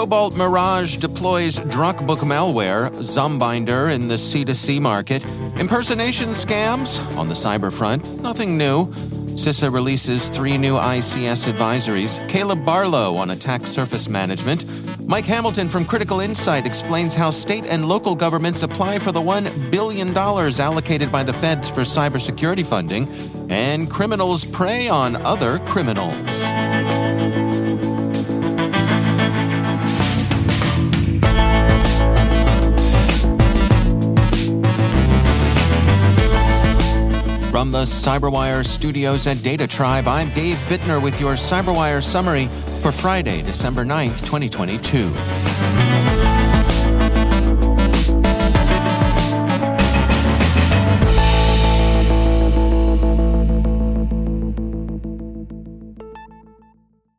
Cobalt Mirage deploys Drokbk malware, Zombinder in the C2C market, impersonation scams on the cyber front, nothing new. CISA releases three new ICS advisories. Caleb Barlow on attack surface management. Mike Hamilton from Critical Insight explains how state and local governments apply for the $1 billion allocated by the feds for cybersecurity funding. And criminals prey on other criminals. From the Cyberwire studios at Data Tribe, I'm Dave Bittner with your Cyberwire summary for Friday, December 9th, 2022.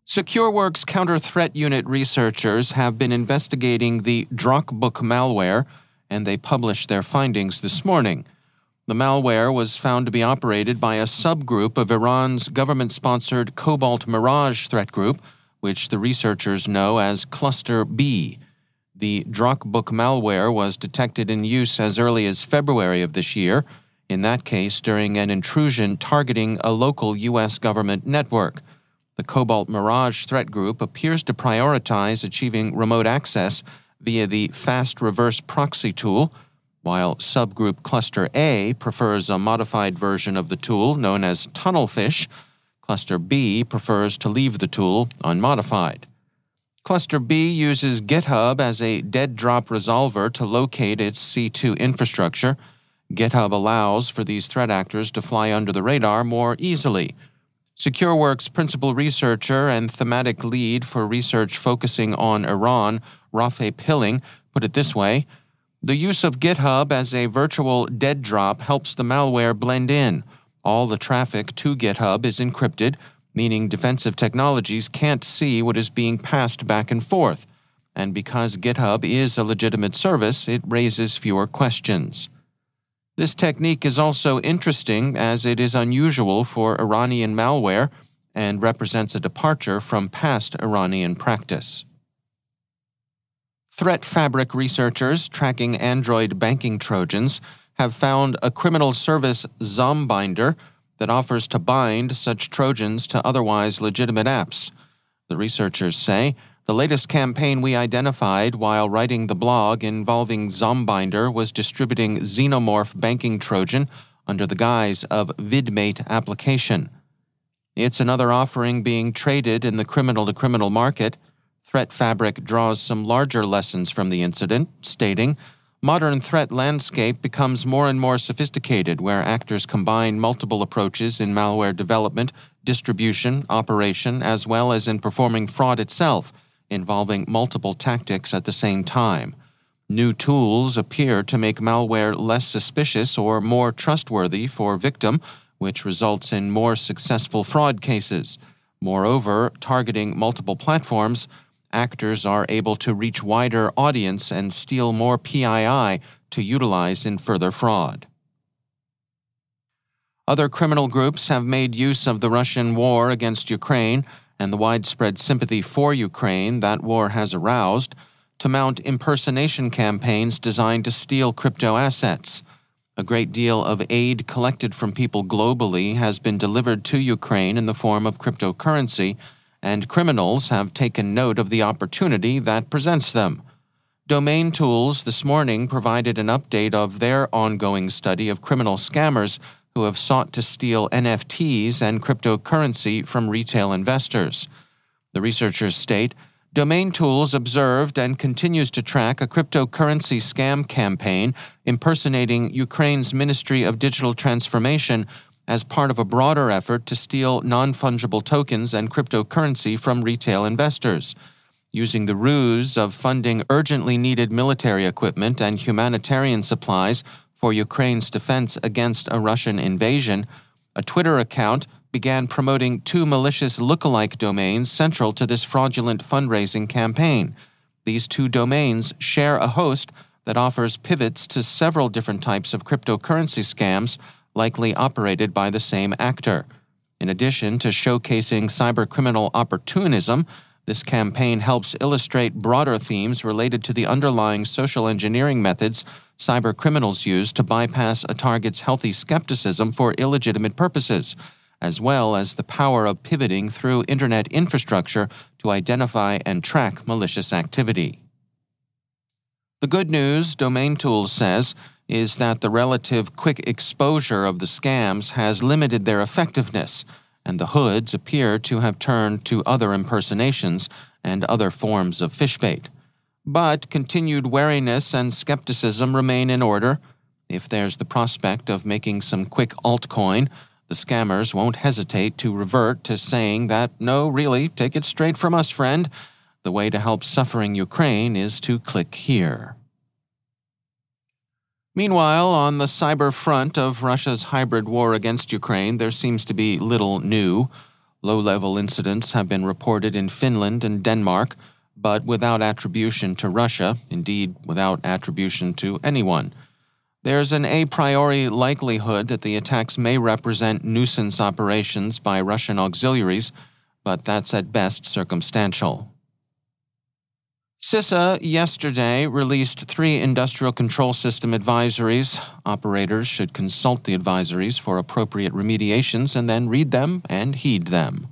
SecureWorks Counter Threat Unit researchers have been investigating the Drokbk malware, and they published their findings this morning. The malware was found to be operated by a subgroup of Iran's government sponsored Cobalt Mirage threat group, which the researchers know as Cluster B. The Drokbk malware was detected in use as early as February of this year, in that case during an intrusion targeting a local U.S. government network. The Cobalt Mirage threat group appears to prioritize achieving remote access via the fast reverse proxy tool while subgroup cluster A prefers a modified version of the tool known as Tunnelfish, cluster B prefers to leave the tool unmodified. Cluster B uses GitHub as a dead drop resolver to locate its C2 infrastructure. GitHub allows for these threat actors to fly under the radar more easily. SecureWorks principal researcher and thematic lead for research focusing on Iran, Rafe Pilling, put it this way the use of GitHub as a virtual dead drop helps the malware blend in. All the traffic to GitHub is encrypted, meaning defensive technologies can't see what is being passed back and forth. And because GitHub is a legitimate service, it raises fewer questions. This technique is also interesting as it is unusual for Iranian malware and represents a departure from past Iranian practice. Threat Fabric researchers tracking Android banking Trojans have found a criminal service Zombinder that offers to bind such Trojans to otherwise legitimate apps. The researchers say the latest campaign we identified while writing the blog involving Zombinder was distributing Xenomorph Banking Trojan under the guise of VidMate application. It's another offering being traded in the criminal to criminal market Threat Fabric draws some larger lessons from the incident, stating, Modern threat landscape becomes more and more sophisticated where actors combine multiple approaches in malware development, distribution, operation, as well as in performing fraud itself, involving multiple tactics at the same time. New tools appear to make malware less suspicious or more trustworthy for victim, which results in more successful fraud cases. Moreover, targeting multiple platforms actors are able to reach wider audience and steal more PII to utilize in further fraud. Other criminal groups have made use of the Russian war against Ukraine and the widespread sympathy for Ukraine that war has aroused to mount impersonation campaigns designed to steal crypto assets. A great deal of aid collected from people globally has been delivered to Ukraine in the form of cryptocurrency and criminals have taken note of the opportunity that presents them. Domain Tools this morning provided an update of their ongoing study of criminal scammers who have sought to steal NFTs and cryptocurrency from retail investors. The researchers state Domain Tools observed and continues to track a cryptocurrency scam campaign impersonating Ukraine's Ministry of Digital Transformation as part of a broader effort to steal non fungible tokens and cryptocurrency from retail investors. Using the ruse of funding urgently needed military equipment and humanitarian supplies for Ukraine's defense against a Russian invasion, a Twitter account began promoting two malicious lookalike domains central to this fraudulent fundraising campaign. These two domains share a host that offers pivots to several different types of cryptocurrency scams, likely operated by the same actor. In addition to showcasing cybercriminal opportunism, this campaign helps illustrate broader themes related to the underlying social engineering methods cybercriminals use to bypass a target's healthy skepticism for illegitimate purposes as well as the power of pivoting through Internet infrastructure to identify and track malicious activity. The good news, Domain Tools says, is that the relative quick exposure of the scams has limited their effectiveness, and the hoods appear to have turned to other impersonations and other forms of fish bait. But continued wariness and skepticism remain in order. If there's the prospect of making some quick altcoin, the scammers won't hesitate to revert to saying that, no, really, take it straight from us, friend. The way to help suffering Ukraine is to click here. Meanwhile, on the cyber front of Russia's hybrid war against Ukraine, there seems to be little new. Low level incidents have been reported in Finland and Denmark, but without attribution to Russia, indeed, without attribution to anyone. There's an a priori likelihood that the attacks may represent nuisance operations by Russian auxiliaries, but that's at best circumstantial. CISA yesterday released three industrial control system advisories. Operators should consult the advisories for appropriate remediations and then read them and heed them.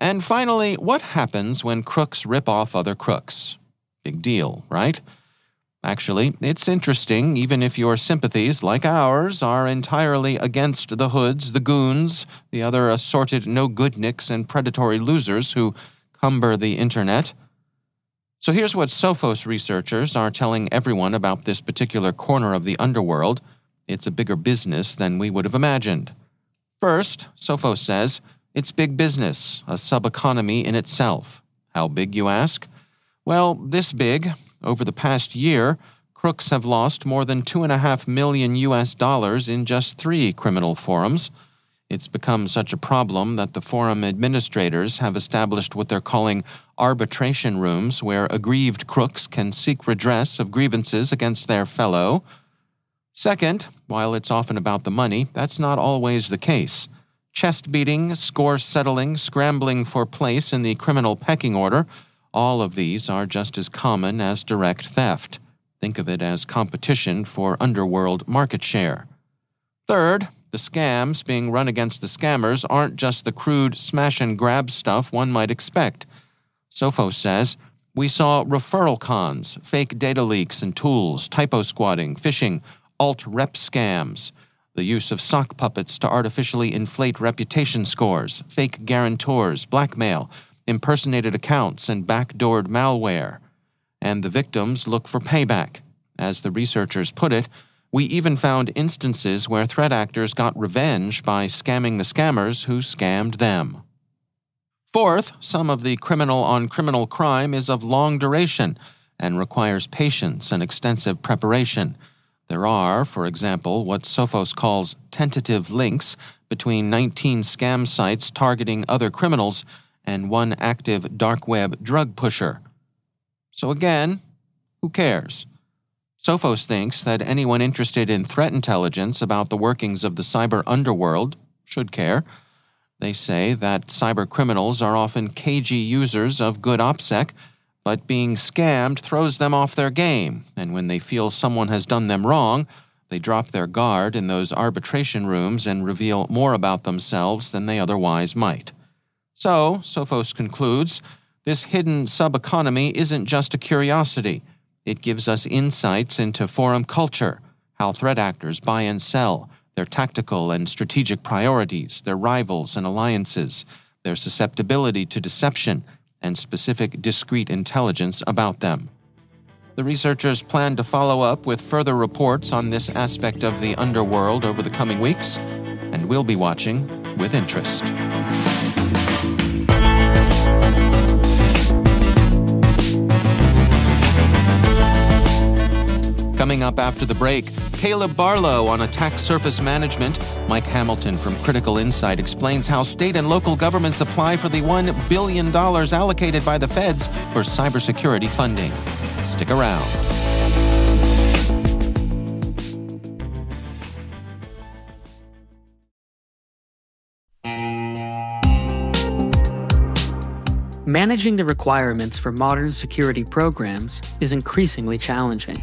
And finally, what happens when crooks rip off other crooks? Big deal, right? Actually, it's interesting, even if your sympathies, like ours, are entirely against the hoods, the goons, the other assorted no goodniks and predatory losers who cumber the internet. So here's what Sophos researchers are telling everyone about this particular corner of the underworld. It's a bigger business than we would have imagined. First, Sophos says, it's big business, a sub-economy in itself. How big, you ask? Well, this big, over the past year, crooks have lost more than 2.5 million US dollars in just three criminal forums. It's become such a problem that the forum administrators have established what they're calling arbitration rooms where aggrieved crooks can seek redress of grievances against their fellow. Second, while it's often about the money, that's not always the case. Chest beating, score settling, scrambling for place in the criminal pecking order all of these are just as common as direct theft. Think of it as competition for underworld market share. Third, the scams being run against the scammers aren't just the crude smash and grab stuff one might expect. Sophos says, we saw referral cons, fake data leaks and tools, typo squatting, phishing, alt rep scams, the use of sock puppets to artificially inflate reputation scores, fake guarantors, blackmail, impersonated accounts, and backdoored malware. And the victims look for payback. As the researchers put it, we even found instances where threat actors got revenge by scamming the scammers who scammed them. Fourth, some of the criminal on criminal crime is of long duration and requires patience and extensive preparation. There are, for example, what Sophos calls tentative links between 19 scam sites targeting other criminals and one active dark web drug pusher. So again, who cares? Sophos thinks that anyone interested in threat intelligence about the workings of the cyber underworld should care. They say that cyber criminals are often cagey users of good OPSEC, but being scammed throws them off their game, and when they feel someone has done them wrong, they drop their guard in those arbitration rooms and reveal more about themselves than they otherwise might. So, Sophos concludes, this hidden sub-economy isn't just a curiosity. It gives us insights into forum culture, how threat actors buy and sell, their tactical and strategic priorities, their rivals and alliances, their susceptibility to deception, and specific discrete intelligence about them. The researchers plan to follow up with further reports on this aspect of the underworld over the coming weeks, and we'll be watching with interest. Coming up after the break, Caleb Barlow on attack surface management. Mike Hamilton from Critical Insight explains how state and local governments apply for the $1 billion allocated by the feds for cybersecurity funding. Stick around. Managing the requirements for modern security programs is increasingly challenging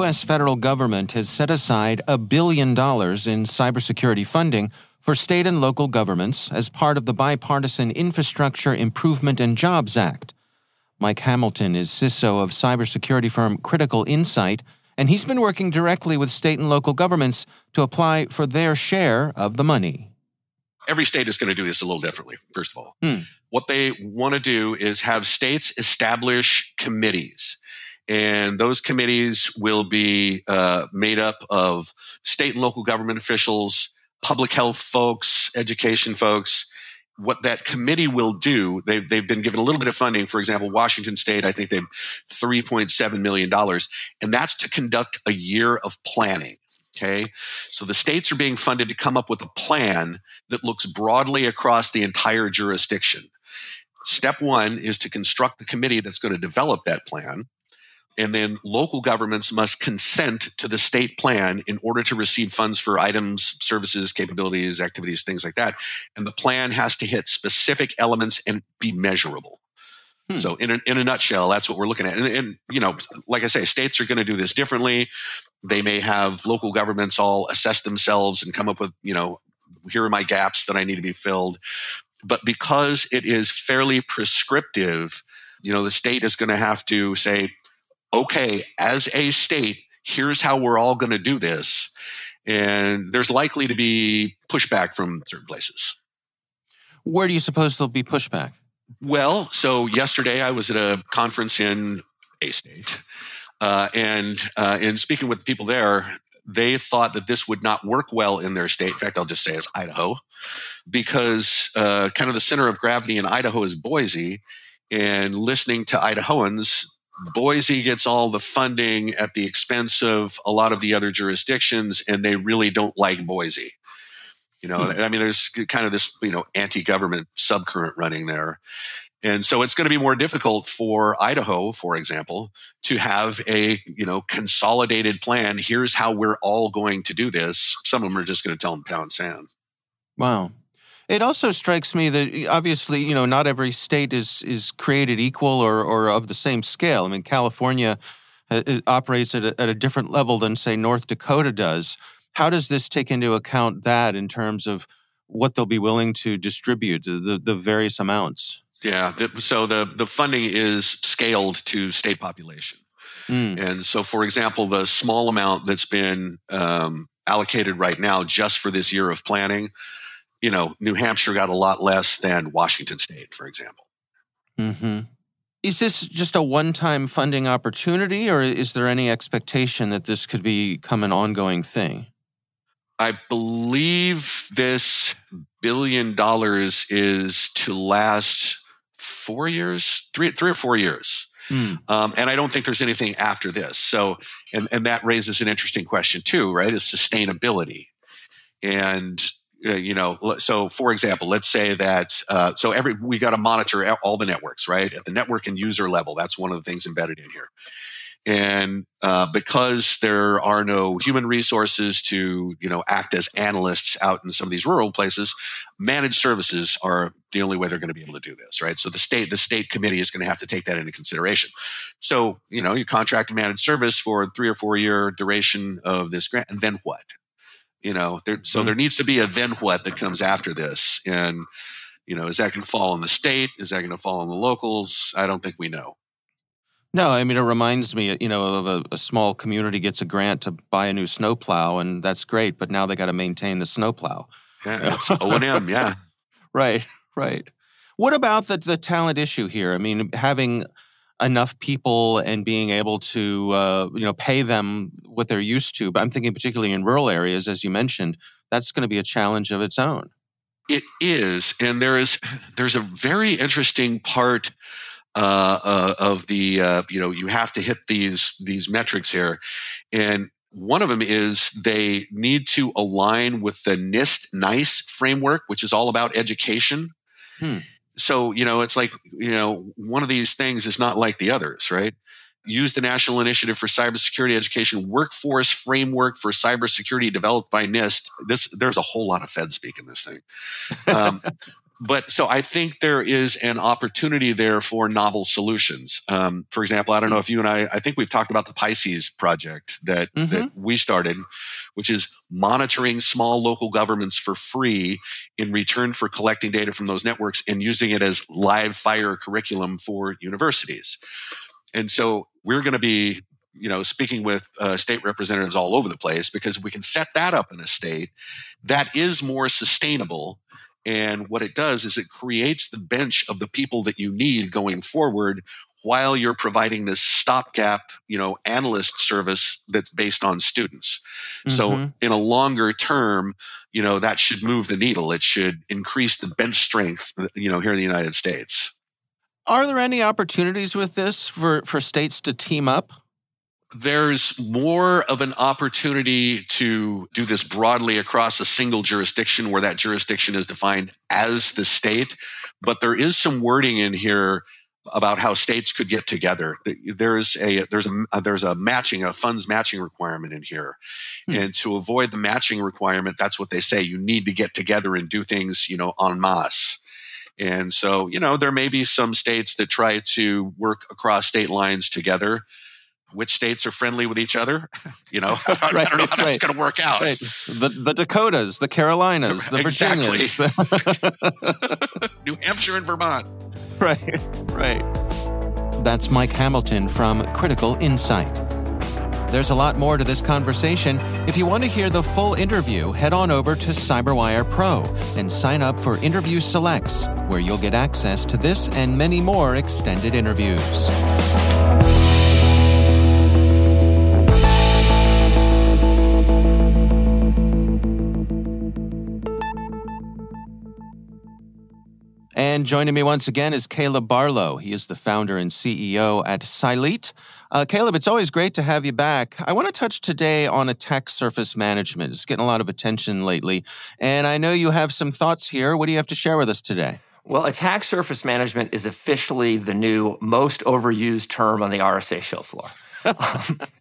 U.S. federal government has set aside a billion dollars in cybersecurity funding for state and local governments as part of the bipartisan Infrastructure Improvement and Jobs Act. Mike Hamilton is CISO of cybersecurity firm Critical Insight, and he's been working directly with state and local governments to apply for their share of the money. Every state is going to do this a little differently, first of all. Hmm. What they want to do is have states establish committees and those committees will be uh, made up of state and local government officials, public health folks, education folks. What that committee will do, they've, they've been given a little bit of funding. For example, Washington State, I think they've $3.7 million, and that's to conduct a year of planning. Okay. So the states are being funded to come up with a plan that looks broadly across the entire jurisdiction. Step one is to construct the committee that's going to develop that plan. And then local governments must consent to the state plan in order to receive funds for items, services, capabilities, activities, things like that. And the plan has to hit specific elements and be measurable. Hmm. So, in a, in a nutshell, that's what we're looking at. And, and you know, like I say, states are going to do this differently. They may have local governments all assess themselves and come up with, you know, here are my gaps that I need to be filled. But because it is fairly prescriptive, you know, the state is going to have to say, okay, as a state, here's how we're all going to do this. And there's likely to be pushback from certain places. Where do you suppose there'll be pushback? Well, so yesterday I was at a conference in a state, uh, and uh, in speaking with the people there, they thought that this would not work well in their state. In fact, I'll just say it's Idaho, because uh, kind of the center of gravity in Idaho is Boise. And listening to Idahoans, Boise gets all the funding at the expense of a lot of the other jurisdictions, and they really don't like Boise. You know, hmm. I mean, there's kind of this, you know, anti government subcurrent running there. And so it's going to be more difficult for Idaho, for example, to have a, you know, consolidated plan. Here's how we're all going to do this. Some of them are just going to tell them pound sand. Wow. It also strikes me that obviously, you know, not every state is is created equal or or of the same scale. I mean, California uh, operates at a, at a different level than say North Dakota does. How does this take into account that in terms of what they'll be willing to distribute the the various amounts? Yeah, so the the funding is scaled to state population. Mm. And so, for example, the small amount that's been um, allocated right now just for this year of planning you know, New Hampshire got a lot less than Washington State, for example. Mm-hmm. Is this just a one time funding opportunity, or is there any expectation that this could become an ongoing thing? I believe this billion dollars is to last four years, three, three or four years. Mm. Um, and I don't think there's anything after this. So, and, and that raises an interesting question too, right? Is sustainability. And uh, you know, so for example, let's say that uh, so every we got to monitor all the networks, right, at the network and user level. That's one of the things embedded in here. And uh, because there are no human resources to, you know, act as analysts out in some of these rural places, managed services are the only way they're going to be able to do this, right? So the state, the state committee is going to have to take that into consideration. So, you know, you contract a managed service for three or four year duration of this grant, and then what? You know there, so mm-hmm. there needs to be a then what that comes after this. And you know is that going to fall on the state? Is that going to fall on the locals? I don't think we know. No i mean it reminds me you know of a, a small community gets a grant to buy a new snowplow and that's great but now they got to maintain the snowplow. Yeah it's o&m yeah. Right right. What about the, the talent issue here? I mean having enough people and being able to uh, you know pay them what they're used to. But I'm thinking particularly in rural areas, as you mentioned, that's going to be a challenge of its own. It is, and there is there's a very interesting part uh, uh, of the uh, you know you have to hit these these metrics here, and one of them is they need to align with the NIST NICE framework, which is all about education. Hmm so you know it's like you know one of these things is not like the others right? Use the national initiative for cybersecurity education workforce framework for cybersecurity developed by nist this there's a whole lot of fed speak in this thing. Um, but so I think there is an opportunity there for novel solutions. Um, for example, I don't know if you and I, I think we've talked about the Pisces project that, mm-hmm. that we started, which is monitoring small local governments for free in return for collecting data from those networks and using it as live fire curriculum for universities. And so we're going to be you know speaking with uh, state representatives all over the place because we can set that up in a state that is more sustainable and what it does is it creates the bench of the people that you need going forward while you're providing this stopgap, you know, analyst service that's based on students. Mm-hmm. So in a longer term, you know, that should move the needle. It should increase the bench strength, you know, here in the United States. Are there any opportunities with this for, for states to team up? There's more of an opportunity to do this broadly across a single jurisdiction where that jurisdiction is defined as the state. But there is some wording in here about how states could get together. There's a there's a there's a matching a funds matching requirement in here, hmm. and to avoid the matching requirement, that's what they say. You need to get together and do things, you know, en masse. And so, you know, there may be some states that try to work across state lines together which states are friendly with each other. You know, I, right, I don't know how right. that's going to work out. Right. The, the Dakotas, the Carolinas, the exactly. Virginias, New Hampshire, and Vermont. Right, right. That's Mike Hamilton from Critical Insight. There's a lot more to this conversation. If you want to hear the full interview, head on over to CyberWire Pro and sign up for Interview Selects, where you'll get access to this and many more extended interviews. And joining me once again is Caleb Barlow. He is the founder and CEO at Cylete. Uh, Caleb, it's always great to have you back. I want to touch today on attack surface management. It's getting a lot of attention lately. And I know you have some thoughts here. What do you have to share with us today? Well, attack surface management is officially the new most overused term on the RSA show floor. Um,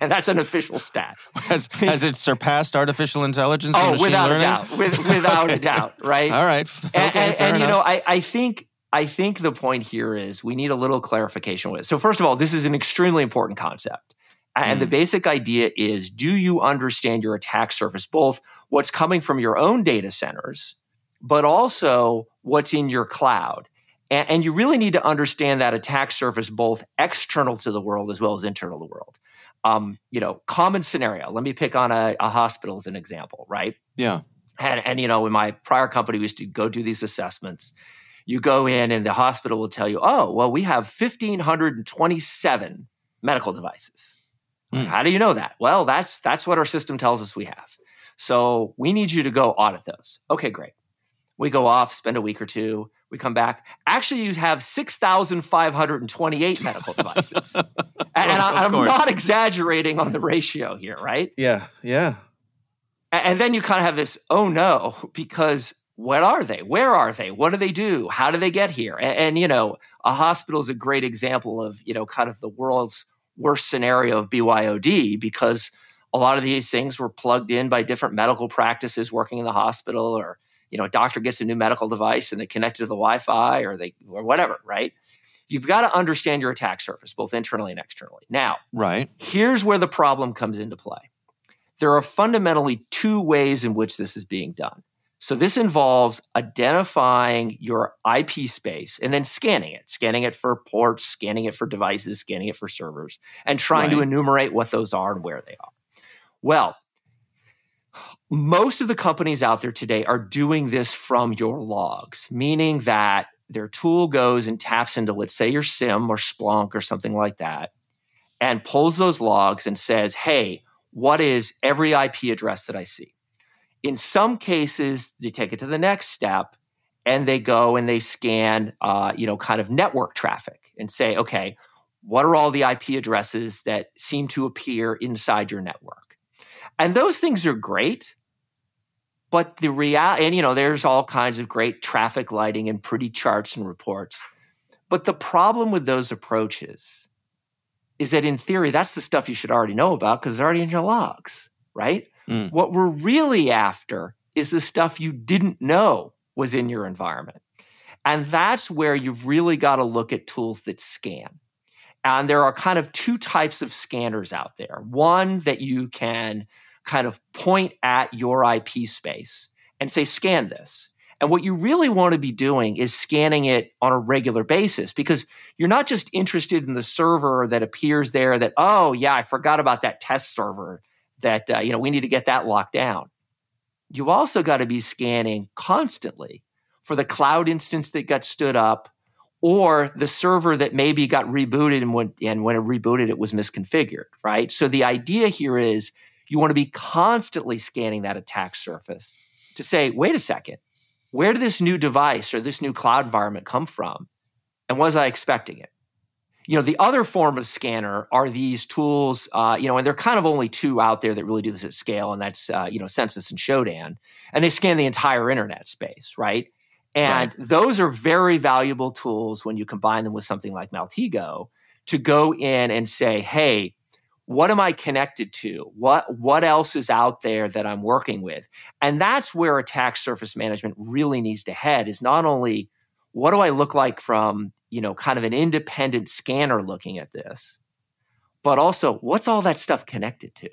and that's an official stat. Has, has it surpassed artificial intelligence? Oh, without learning? a doubt, With, without a doubt, right? All right, okay, and, and, and you know, I, I think I think the point here is we need a little clarification with it. So, first of all, this is an extremely important concept. And mm. the basic idea is do you understand your attack surface, both what's coming from your own data centers, but also what's in your cloud? And, and, you really need to understand that attack surface both external to the world as well as internal to the world. Um, you know, common scenario. Let me pick on a, a hospital as an example, right? Yeah. And, and, you know, in my prior company, we used to go do these assessments you go in and the hospital will tell you, oh, well, we have 1,527 medical devices. Mm. How do you know that? Well, that's that's what our system tells us we have. So we need you to go audit those. Okay, great. We go off, spend a week or two. We come back. Actually, you have 6,528 medical devices. and, and I, am not exaggerating on the ratio here, right? Yeah, yeah. And, and then you kind of have this, oh no, because what are they? Where are they? What do they do? How do they get here? And, and, you know, a hospital is a great example of, you know, kind of the world's worst scenario of BYOD because a lot of these things were plugged in by different medical practices working in the hospital or, you know, a doctor gets a new medical device and they connect it to the Wi-Fi or they or whatever, right? You've got to understand your attack surface, both internally and externally. Now, right. Here's where the problem comes into play. There are fundamentally two ways in which this is being done. So this involves identifying your IP space and then scanning it, scanning it for ports, scanning it for devices, scanning it for servers, and trying right. to enumerate what those are and where they are. Well, most of the companies out there today are doing this from your logs, meaning that their tool goes and taps into, let's say, your SIEM or Splunk or something like that, and pulls those logs and says, hey, what is every IP address that I see? In some cases, they take it to the next step and they go and they scan, uh, you know, kind of network traffic and say, okay, what are all the IP addresses that seem to appear inside your network? And those things are great. But the reality, and you know, there's all kinds of great traffic lighting and pretty charts and reports. But the problem with those approaches is that in theory, that's the stuff you should already know about because it's already in your logs, right? Mm. What we're really after is the stuff you didn't know was in your environment. And that's where you've really got to look at tools that scan. And there are kind of two types of scanners out there. One that you can kind of point at your IP space and say, scan this. And what you really want to be doing is scanning it on a regular basis because you're not just interested in the server that appears there that, oh, yeah, I forgot about that test server that uh, you know we need to get that locked down. You've also got to be scanning constantly for the cloud instance that got stood up or the server that maybe got rebooted and when, and when it rebooted it was misconfigured, right? So the idea here is you want to be constantly scanning that attack surface to say, wait a second, where did this new device or this new cloud environment come from? And was I expecting it? you know, the other form of scanner are these tools, uh, you know, and there are kind of only two out there that really do this at scale, and that's, uh, you know, Censys and Shodan. And they scan the entire internet space, right? And right. those are very valuable tools when you combine them with something like Maltego to go in and say, hey, what am I connected to? What what else is out there that I'm working with? And that's where attack surface management really needs to head is not only what do I look like from you know, kind of an independent scanner looking at this, but also what's all that stuff connected to?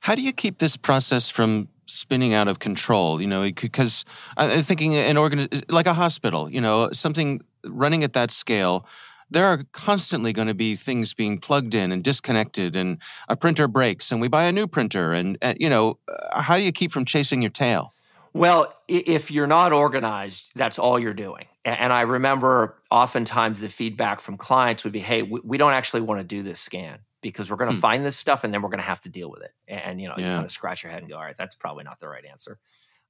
How do you keep this process from spinning out of control? You know, because I'm thinking an organ like a hospital, you know, something running at that scale. There are constantly going to be things being plugged in and disconnected, and a printer breaks, and we buy a new printer. And, and you know, uh, how do you keep from chasing your tail? Well, if you're not organized, that's all you're doing. And I remember oftentimes the feedback from clients would be, hey, we don't actually want to do this scan because we're going to hmm. find this stuff and then we're going to have to deal with it. And, you know, yeah. you kind of scratch your head and go, all right, that's probably not the right answer.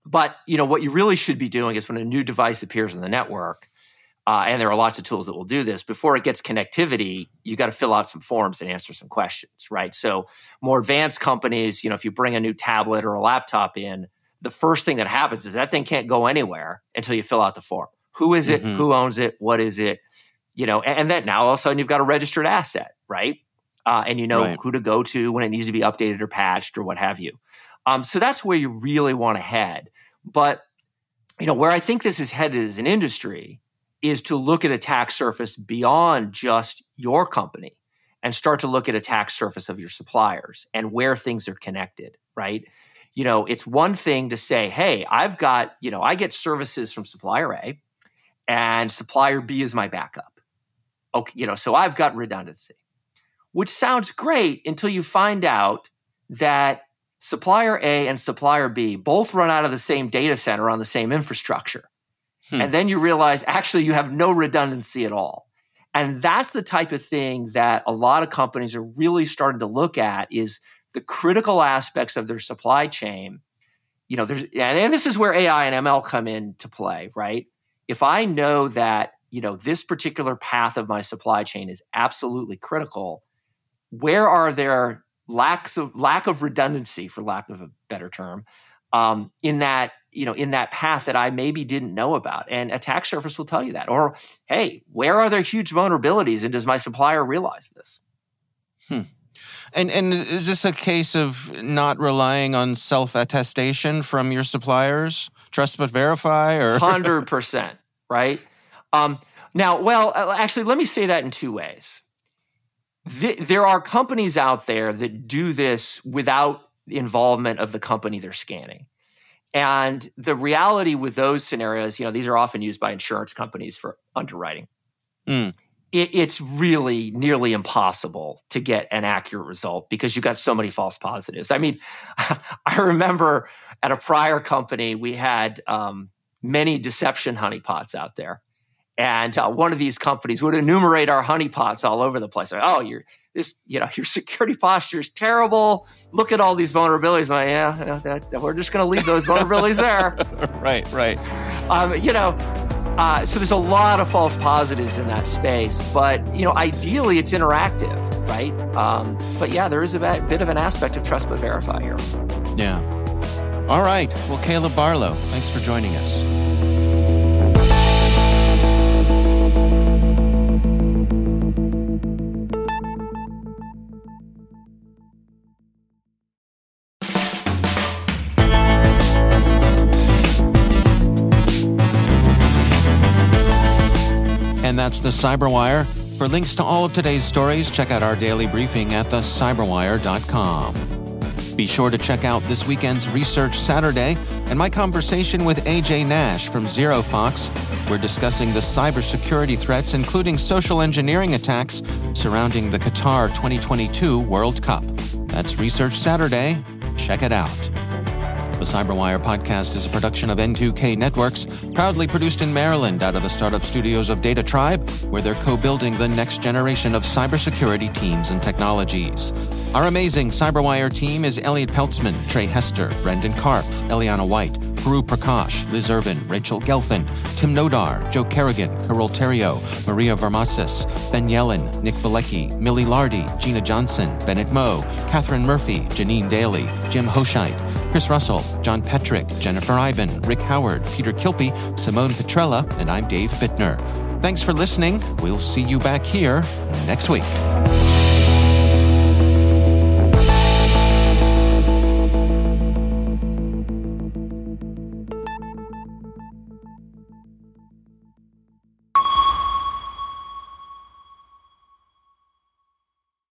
But you know what you really should be doing is when a new device appears in the network, uh, and there are lots of tools that will do this. Before it gets connectivity, you got to fill out some forms and answer some questions, right? So more advanced companies, you know, if you bring a new tablet or a laptop in, the first thing that happens is that thing can't go anywhere until you fill out the form. Who is it? Mm-hmm. Who owns it? What is it? You know, and, and then now all of a sudden you've got a registered asset, right? Uh, and you know right. who to go to when it needs to be updated or patched or what have you. Um, so that's where you really want to head. But you know where I think this is headed as an industry is to look at attack surface beyond just your company and start to look at attack surface of your suppliers and where things are connected, right? You know, it's one thing to say, hey, I've got, you know, I get services from supplier A and supplier B is my backup. Okay, you know, so I've got redundancy, which sounds great until you find out that supplier A and supplier B both run out of the same data center on the same infrastructure. Hmm. And then you realize actually you have no redundancy at all. And that's the type of thing that a lot of companies are really starting to look at is the critical aspects of their supply chain. You know, there's and this is where AI and ML come into play, right? If I know that, you know, this particular path of my supply chain is absolutely critical, where are there lacks of lack of redundancy, for lack of a better term, um, in that you know in that path that I maybe didn't know about. And attack surface will tell you that. Or hey, where are there huge vulnerabilities, and does my supplier realize this? Hmm. And and is this a case of not relying on self attestation from your suppliers? Trust but verify, or hundred percent, right? Um, now, well, uh, actually, let me say that in two ways. there are companies out there that do this without involvement of the company they're scanning. And the reality with those scenarios, you know, these are often used by insurance companies for underwriting. Mm. It, it's really nearly impossible to get an accurate result because you've got so many false positives. I mean, I remember at a prior company, we had um, many deception honeypots out there. And uh, one of these companies would enumerate our honeypots all over the place. Like, oh, you're this, you know, your security posture is terrible. Look at all these vulnerabilities. Like, yeah, that, that, we're just going to leave those vulnerabilities there. right, right. Um, you know, uh, so there's a lot of false positives in that space, but you know, ideally it's interactive, right? Um, but yeah, there is a bit of an aspect of trust but verify here. Yeah. All right. Well, Caleb Barlow, thanks for joining us. The Cyberwire. For links to all of today's stories, check out our daily briefing at thecyberwire.com. Be sure to check out this weekend's Research Saturday and my conversation with AJ Nash from ZeroFox. We're discussing the cybersecurity threats, including social engineering attacks surrounding the Qatar 2022 World Cup. That's Research Saturday. Check it out. The Cyberwire podcast is a production of N2K Networks, proudly produced in Maryland out of the startup studios of Data Tribe, where they're co building the next generation of cybersecurity teams and technologies. Our amazing Cyberwire team is Elliot Peltzman, Trey Hester, Brendan Karp, Eliana White, Guru Prakash, Liz Irvin, Rachel Gelfand, Tim Nodar, Joe Kerrigan, Carol Terrio, Maria Varmazis, Ben Yelin, Nick Balecki, Millie Lardy, Gina Johnson, Bennett Moe, Catherine Murphy, Janine Daly, Jim Hoscheit, Chris Russell, John Petrick, Jennifer Eiben, Rick Howard, Peter Kilpie, Simone Petrella, and I'm Dave Bittner. Thanks for listening. We'll see you back here next week.